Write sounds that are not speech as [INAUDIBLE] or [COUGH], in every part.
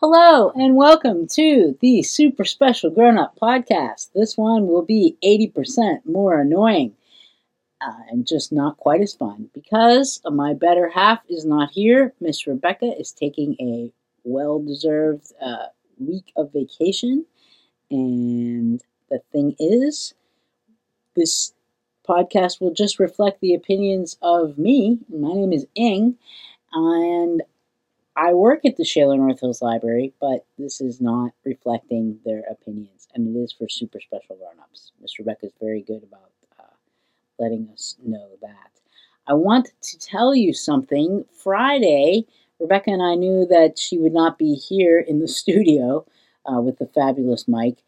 Hello and welcome to the Super Special Grown Up Podcast. This one will be 80% more annoying uh, and just not quite as fun because my better half is not here. Miss Rebecca is taking a well deserved uh, week of vacation. And the thing is, this podcast will just reflect the opinions of me. My name is Ing, and I work at the Shaler North Hills Library, but this is not reflecting their opinions, and it is for super special grown-ups. Miss Rebecca is very good about uh, letting us know that. I want to tell you something. Friday, Rebecca and I knew that she would not be here in the [LAUGHS] studio uh, with the fabulous Mike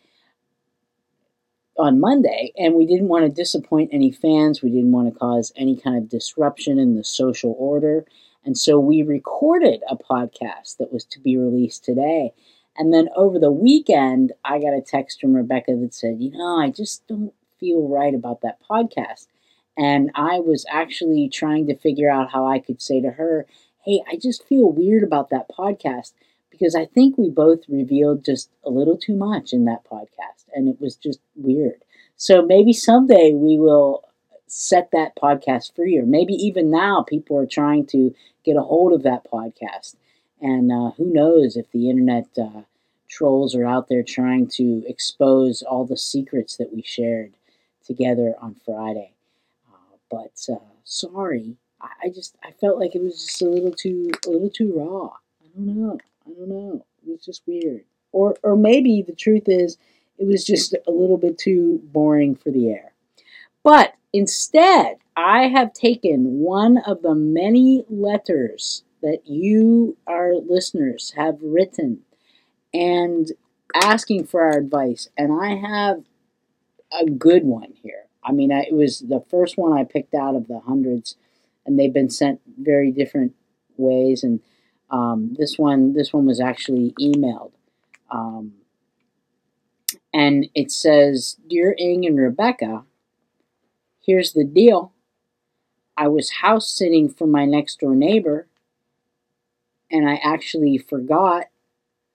on Monday, and we didn't want to disappoint any fans. We didn't want to cause any kind of disruption in the social order. And so we recorded a podcast that was to be released today. And then over the weekend, I got a text from Rebecca that said, You know, I just don't feel right about that podcast. And I was actually trying to figure out how I could say to her, Hey, I just feel weird about that podcast because I think we both revealed just a little too much in that podcast. And it was just weird. So maybe someday we will set that podcast free, or maybe even now people are trying to get a hold of that podcast. And uh, who knows if the internet uh, trolls are out there trying to expose all the secrets that we shared together on Friday. Uh, but uh, sorry, I, I just I felt like it was just a little too a little too raw. I don't know. I don't know. It was just weird. Or or maybe the truth is it was just a little bit too boring for the air. But instead, I have taken one of the many letters that you, our listeners, have written and asking for our advice. And I have a good one here. I mean, I, it was the first one I picked out of the hundreds, and they've been sent very different ways. And um, this one, this one was actually emailed, um, and it says, "Dear Ing and Rebecca, here's the deal. I was house sitting for my next door neighbor, and I actually forgot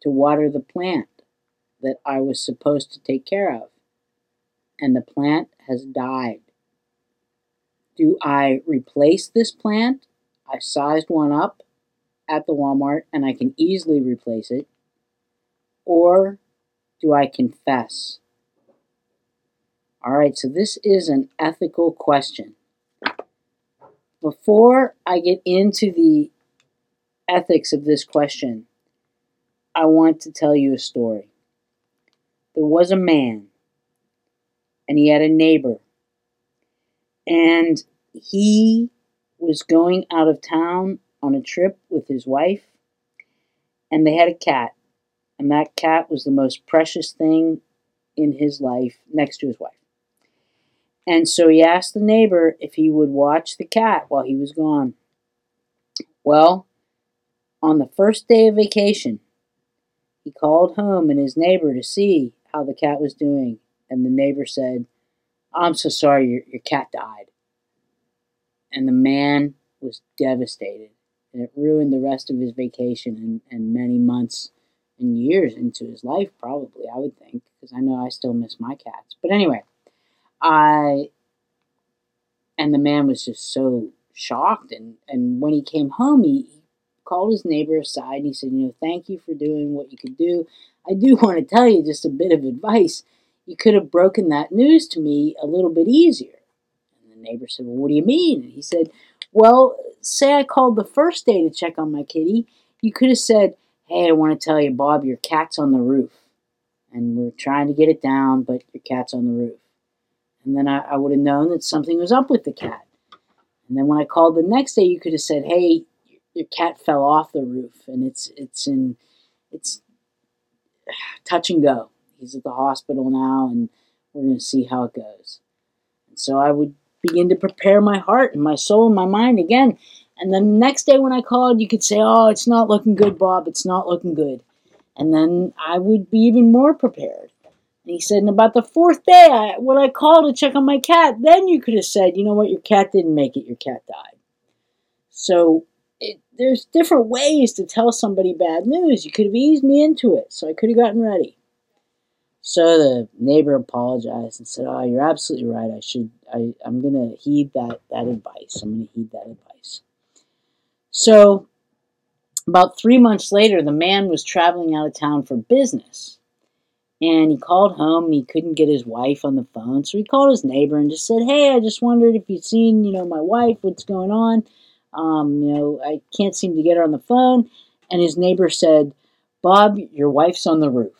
to water the plant that I was supposed to take care of, and the plant has died. Do I replace this plant? I sized one up at the Walmart and I can easily replace it. Or do I confess? All right, so this is an ethical question. Before I get into the ethics of this question, I want to tell you a story. There was a man, and he had a neighbor, and he was going out of town on a trip with his wife, and they had a cat, and that cat was the most precious thing in his life next to his wife. And so he asked the neighbor if he would watch the cat while he was gone. Well, on the first day of vacation, he called home and his neighbor to see how the cat was doing. And the neighbor said, I'm so sorry, your, your cat died. And the man was devastated. And it ruined the rest of his vacation and, and many months and years into his life, probably, I would think, because I know I still miss my cats. But anyway, I and the man was just so shocked and and when he came home he, called his neighbor aside and he said, you know, thank you for doing what you could do. I do [LAUGHS] want to tell you just a bit of advice. You could have broken that news to me a little bit easier. And the neighbor said, Well, what do you mean? And he said, Well, say I called the first day to check on my kitty. You could have said, Hey, I want to tell you, Bob, your cat's on the roof. And we're trying to get it down, but your cat's on the roof. And then I, I would have known that something was up with the cat. And then when I called the next day, you could have said, "Hey, your cat fell off the roof, and it's it's in it's touch and go. He's at the hospital now, and we're going to see how it goes." And so I would begin to prepare my heart and my soul and my mind again. And then the next day when I called, you could say, "Oh, it's not looking good, Bob. It's not looking good." And then I would be even more prepared. And he said, and about the fourth day, I, when I called to check on my cat, then you could have said, you know what, your cat didn't make it, your cat died. So it, there's different ways to tell somebody bad news. You could have eased me into it, so I could have gotten ready. So the neighbor apologized and said, "Oh, you're absolutely right. I should. I, I'm going to heed that that advice. I'm going to heed that advice." So, about three months later, the man was traveling out of town for business, and he called home and he couldn't get his wife on the phone. So he called his neighbor and just said, "Hey, I just wondered if you'd seen, you know, my wife. What's going on? Um, you know, I can't seem to get her on the phone." And his neighbor said, "Bob, your wife's on the roof."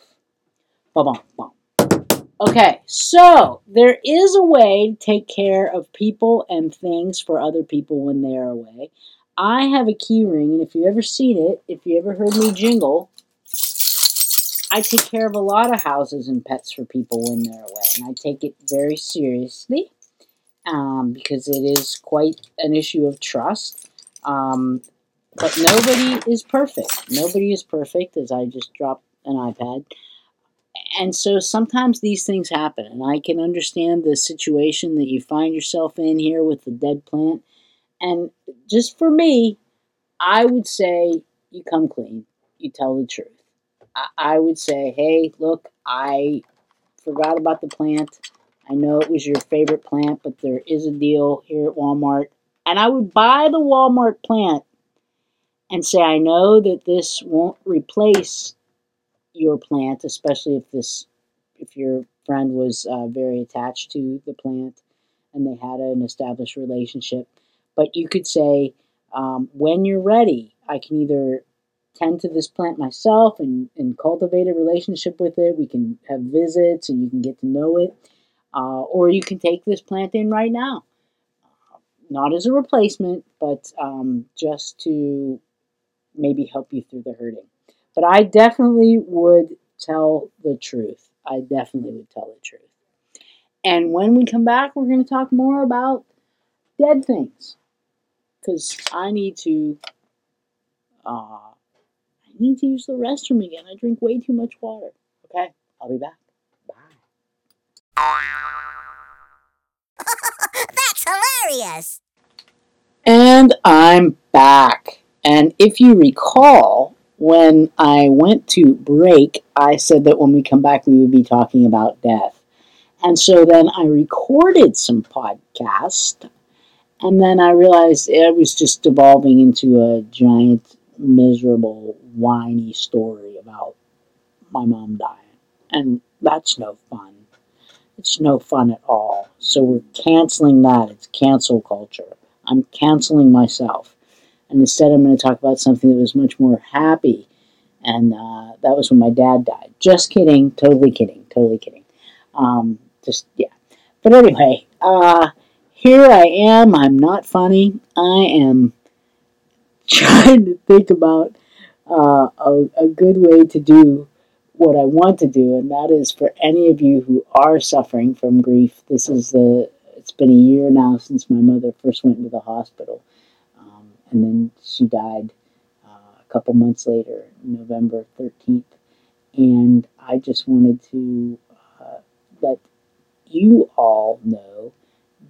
Okay, so there is a way to take care of people and things for other people when they are away. I have a key ring, and if you've ever seen it, if you ever heard me jingle, I take care of a lot of houses and pets for people when they're away, and I take it very seriously um, because it is quite an issue of trust. Um, but nobody is perfect. Nobody is perfect, as I just dropped an iPad and so sometimes these things happen, and I can understand the situation that you find yourself in here with the dead plant. And just for me, I would say you come clean, you tell the truth. I, would say, hey, look, I forgot about the plant. I know it was your favorite plant, but there is a deal here at Walmart. And I would buy the Walmart plant and say, I know that this won't replace your plant, especially if this if your friend was uh, very attached to the plant and they had an established relationship. But you could say, um, when you're ready, I can either tend to this plant myself and, and cultivate a relationship with it. We can have visits and you can get to know it. Uh, or you can take this plant in right now. Not as a replacement, but um, just to maybe help you through the hurting. But I definitely would tell the truth. I definitely would tell the truth. And when we come back, we're going to talk more about dead things. Because I need to, uh, I need to use the restroom again. I drink way too much water. Okay, I'll be back. Bye. [LAUGHS] That's hilarious. And I'm back. And if you recall, when I went to break, I said that when we come back, we would be talking about death. And so then I recorded some podcast, and then I realized it was just devolving into a giant, miserable, whiny story about my mom dying. And that's no fun. It's no fun at all. So we're canceling that. It's cancel culture. I'm canceling myself. And instead, I'm going to talk about something that was much more happy. And uh, that was when my dad died. Just kidding. Totally kidding. Totally kidding. Um, just, yeah. But anyway, uh, here I am. I'm not funny. I am trying to think about uh, a, a good way to do what I want to do, and that is for any of you who are suffering from grief. This is the, it's been a year now since my mother first went into the hospital and then she died uh, a couple months later, November 13th. And I just wanted to uh, let you all know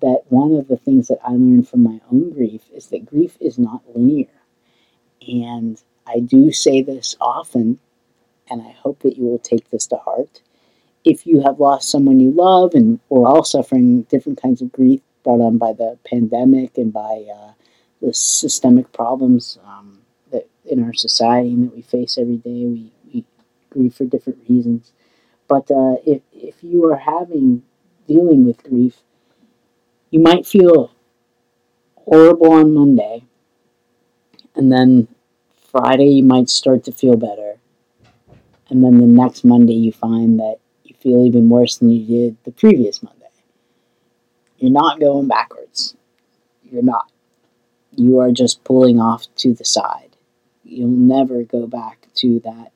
that one of the things that I learned from my own grief is that grief is not linear. And I do say this often, and I hope that you will take this to heart. If you have lost someone you love, and we're all suffering different kinds of grief brought on by the pandemic and by uh, the systemic problems um, that in our society and that we face every day. We, we grieve for different reasons. But uh, if, if you are having, dealing with grief, you might feel horrible on Monday, and then Friday you might start to feel better, and then the next Monday you find that you feel even worse than you did the previous Monday. You're not going backwards. You're not you are just pulling off to the side. You'll never go back to that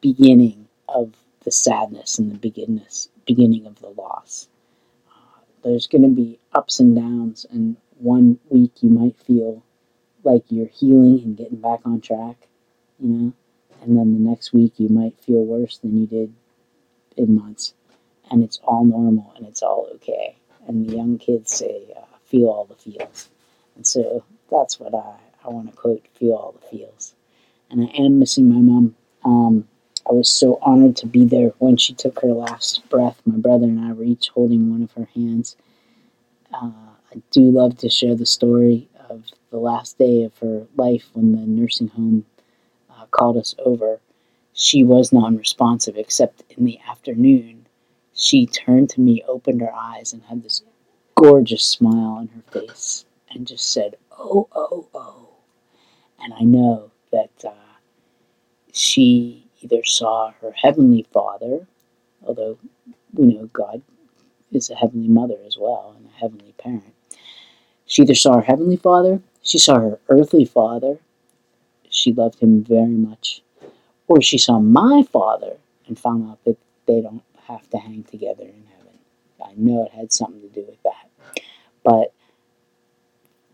beginning of the sadness and the beginness, beginning of the loss. Uh, there's going to be ups and downs, and one week you might feel like you're healing and getting back on track, you know, and then the next week you might feel worse than you did in months, and it's all normal and it's all okay. And the young kids say, uh, feel all the feels. And so that's what I, I want to quote, feel all the feels. And I am missing my mom. Um, I was so honored to be there when she took her last breath. My brother and I were each holding one of her hands. Uh, I do love to share the story of the last day of her life when the nursing home uh, called us over. She was non responsive, except in the afternoon. She turned to me, opened her eyes, and had this gorgeous smile on her face and just said, Oh, oh, oh. And I know that uh, she either saw her heavenly father, although we know God is a heavenly mother as well and a heavenly parent. She either saw her heavenly father, she saw her earthly father, she loved him very much, or she saw my father and found out that they don't have to hang together in heaven. I know it had something to do with that. But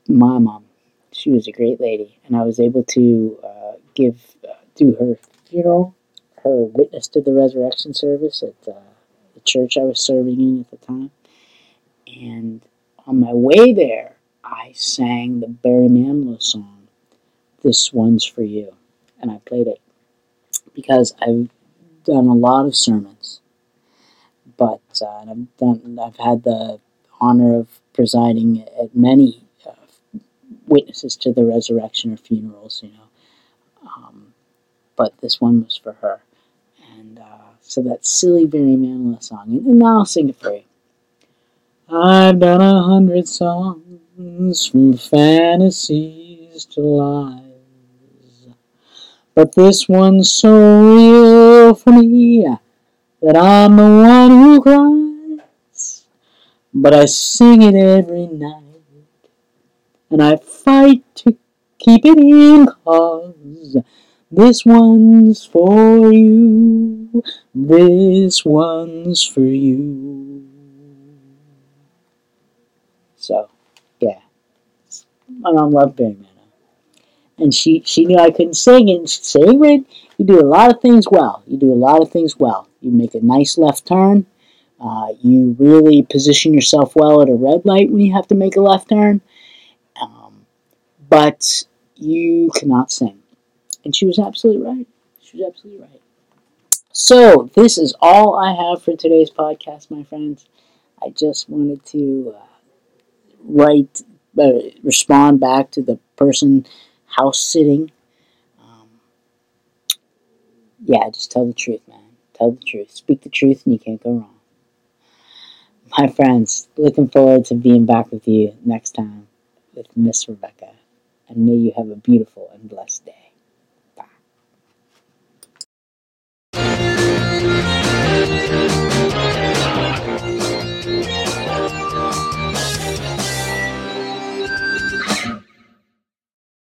my mom, she was a great lady, and I was able to uh, give, uh, do her funeral, her witness to the resurrection service at uh, the church I was serving in at the time. And on my way there, I sang the Barry Manilow song, This One's For You. And I played it because I've done a lot of sermons, but uh, I've done, I've had the honor of presiding at many uh, witnesses to the resurrection or funerals, you know. Um, but this one was for her. And uh, so that silly Barry Manilow song, and, and now I'll sing it for you. I've done a hundred songs from fantasies to lies. But this one's so real for me that I'm the one who cries. But I sing it every night. And I fight to keep it in cause this one's for you. This one's for you. So, yeah. My mom loved Barry Manilow. And she, she knew I couldn't sing, and she'd say, you do a lot of things well. You do a lot of things well. You make a nice left turn. Uh, you really position yourself well at a red light when you have to make a left turn. Um, but you cannot sing. And she was absolutely right. She was absolutely right. So, this is all I have for today's podcast, my friends. I just wanted to uh, write, uh, respond back to the person house sitting. Um, yeah, just tell the truth, man. Tell the truth. Speak the truth, and you can't go wrong. My friends, looking forward to being back with you next time with Miss Rebecca. And may you have a beautiful and blessed day. Bye.